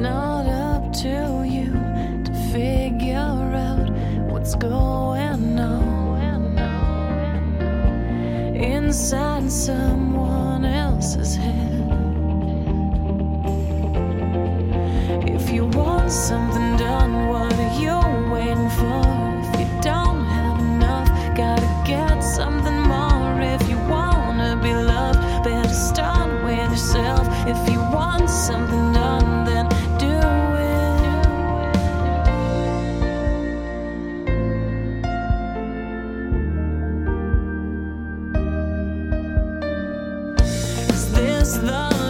not up to you to figure out what's going on inside someone else's head. the